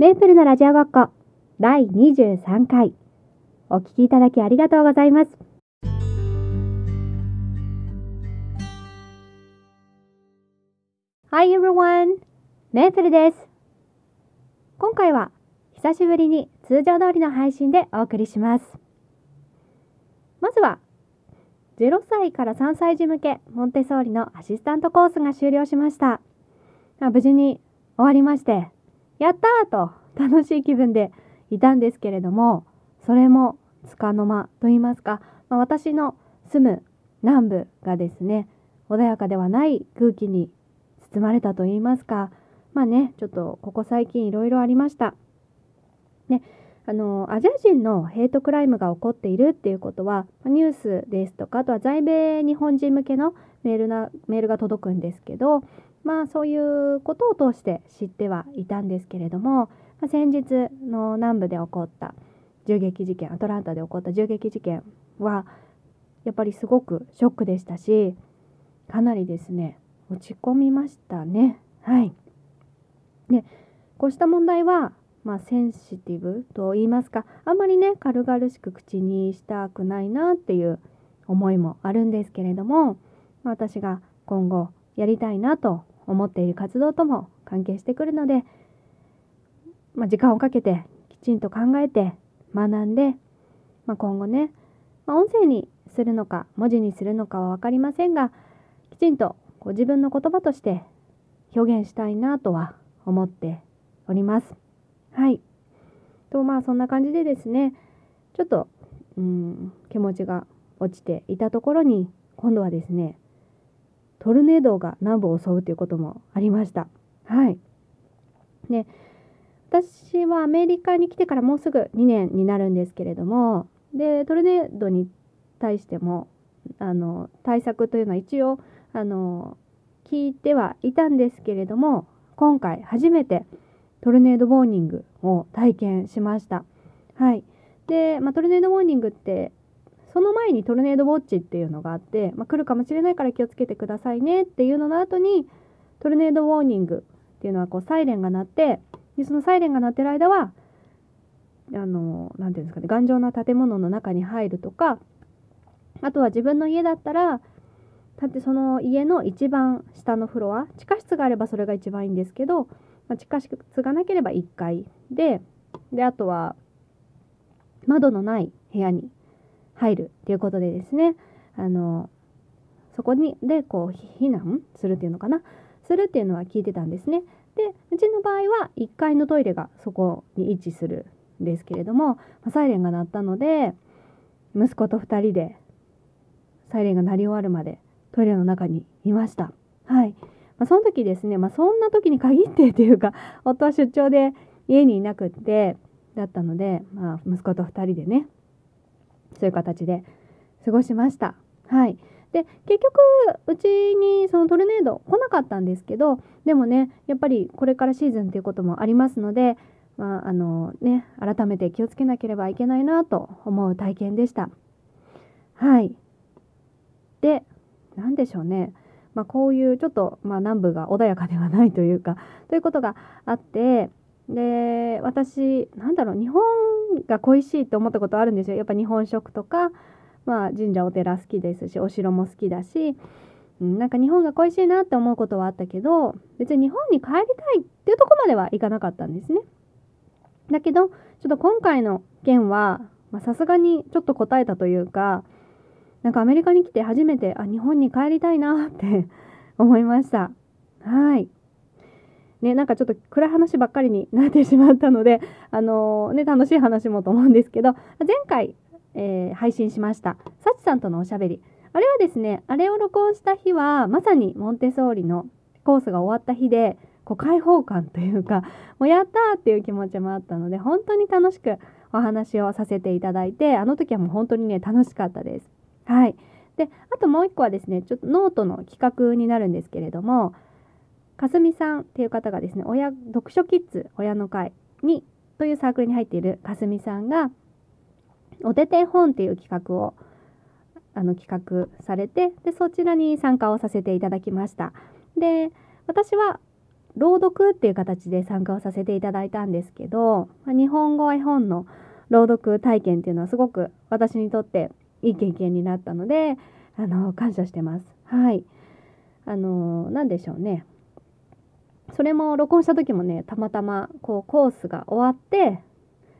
メープルのラジオごっこ第23回お聞きいただきありがとうございます。Hi everyone! メープルです。今回は久しぶりに通常通りの配信でお送りします。まずは0歳から3歳児向けモンテソーリのアシスタントコースが終了しました。無事に終わりまして、やったーと楽しい気分でいたんですけれども、それもつかの間と言いますか、まあ、私の住む南部がですね、穏やかではない空気に包まれたと言いますか、まあね、ちょっとここ最近いろいろありました。ね、あのアジア人のヘイトクライムが起こっているっていうことはニュースですとかあとは在米日本人向けのメールなメールが届くんですけどまあそういうことを通して知ってはいたんですけれども、まあ、先日の南部で起こった銃撃事件アトランタで起こった銃撃事件はやっぱりすごくショックでしたしかなりですね落ち込みましたねはい。でこうした問題はまあ、センシティブと言いますかあんまりね軽々しく口にしたくないなっていう思いもあるんですけれども、私が今後やりたいなと思っている活動とも関係してくるので、まあ、時間をかけてきちんと考えて学んで、まあ、今後ね、まあ、音声にするのか文字にするのかは分かりませんがきちんとこう自分の言葉として表現したいなとは思っております。はい。とまあそんな感じでですねちょっとうん気持ちが落ちていたところに今度はですねトルネードが南部を襲うということもありました。はい。ね私はアメリカに来てからもうすぐ2年になるんですけれどもでトルネードに対してもあの対策というのは一応あの聞いてはいたんですけれども今回初めてトルネードウォーニングを体験しました。はい。で、まあ、トルネードウォーニングって、その前にトルネードウォッチっていうのがあって、まあ、来るかもしれないから気をつけてくださいねっていうのの後に、トルネードウォーニングっていうのはこうサイレンが鳴って、でそのサイレンが鳴ってる間は、あの、なんていうんですかね、頑丈な建物の中に入るとか、あとは自分の家だったら、だってその家の一番下のフロア、地下室があればそれが一番いいんですけど、まあ、地下室がなければ1階で、で、あとは、窓のない部屋に入るっていうことでですね、あの、そこに、で、こう、避難するっていうのかな、するっていうのは聞いてたんですね。で、うちの場合は1階のトイレがそこに位置するんですけれども、ま、サイレンが鳴ったので、息子と2人で、サイレンが鳴り終わるまでトイレの中にいました。はい。まあ、その時ですね、まあ、そんな時に限ってというか、夫は出張で家にいなくって、だったので、まあ、息子と2人でね、そういう形で過ごしました。はい。で、結局、うちにそのトルネード来なかったんですけど、でもね、やっぱりこれからシーズンということもありますので、まあ、あのね、改めて気をつけなければいけないなと思う体験でした。はい。で、何でしょうね。まあ、こういうちょっと、まあ、南部が穏やかではないというかということがあってで私なんだろう日本が恋しいって思ったことあるんですよやっぱ日本食とか、まあ、神社お寺好きですしお城も好きだし、うん、なんか日本が恋しいなって思うことはあったけど別に日本に帰りたいっていうとこまではいかなかったんですね。だけどちょっと今回の件はさすがにちょっと答えたというかなんかアメリカに来て初めて、あ、日本に帰りたいなって 思いました。はい。ね、なんかちょっと暗い話ばっかりになってしまったので、あのー、ね、楽しい話もと思うんですけど、前回、えー、配信しました、サチさんとのおしゃべり。あれはですね、あれを録音した日は、まさにモンテソーリのコースが終わった日で、こう開放感というか、もうやったーっていう気持ちもあったので、本当に楽しくお話をさせていただいて、あの時はもう本当にね、楽しかったです。はい。で、あともう一個はですね、ちょっとノートの企画になるんですけれども、かすみさんっていう方がですね、親、読書キッズ親の会に、というサークルに入っているかすみさんが、お手手本っていう企画を、あの、企画されて、で、そちらに参加をさせていただきました。で、私は、朗読っていう形で参加をさせていただいたんですけど、日本語絵本の朗読体験っていうのはすごく私にとっていい経験になったので、あの、感謝してます。はい。あの、なんでしょうね。それも録音した時もね、たまたまこうコースが終わって、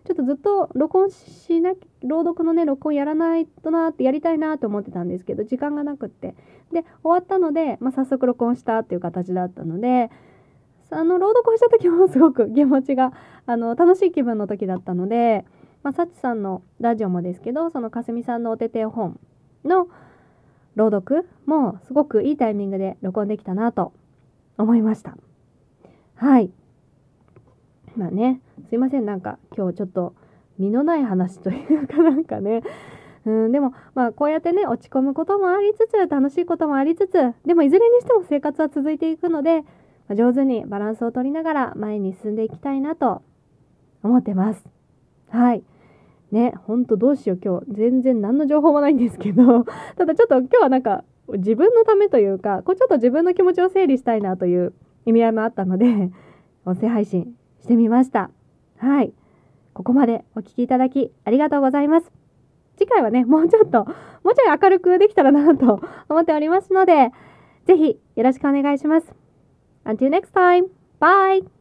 ちょっとずっと録音しなき朗読のね、録音やらないとなってやりたいなと思ってたんですけど、時間がなくって。で、終わったので、まあ、早速録音したっていう形だったので、あの、朗読をした時もすごく気持ちが、あの、楽しい気分の時だったので、まあ、サチさんのラジオもですけど、そのかすみさんのお手手本の朗読もすごくいいタイミングで録音できたなと思いました。はい。まあね、すいません、なんか今日ちょっと身のない話というかなんかね、うん、でも、まあ、こうやってね、落ち込むこともありつつ、楽しいこともありつつ、でもいずれにしても生活は続いていくので、ま、上手にバランスを取りながら前に進んでいきたいなと思ってます。はい。ね、ほんとどうしよう今日全然何の情報もないんですけど、ただちょっと今日はなんか自分のためというか、こうちょっと自分の気持ちを整理したいなという意味合いもあったので、音声配信してみました。はい。ここまでお聴きいただきありがとうございます。次回はね、もうちょっと、もうちょい明るくできたらなと 思っておりますので、ぜひよろしくお願いします。Until next time, bye!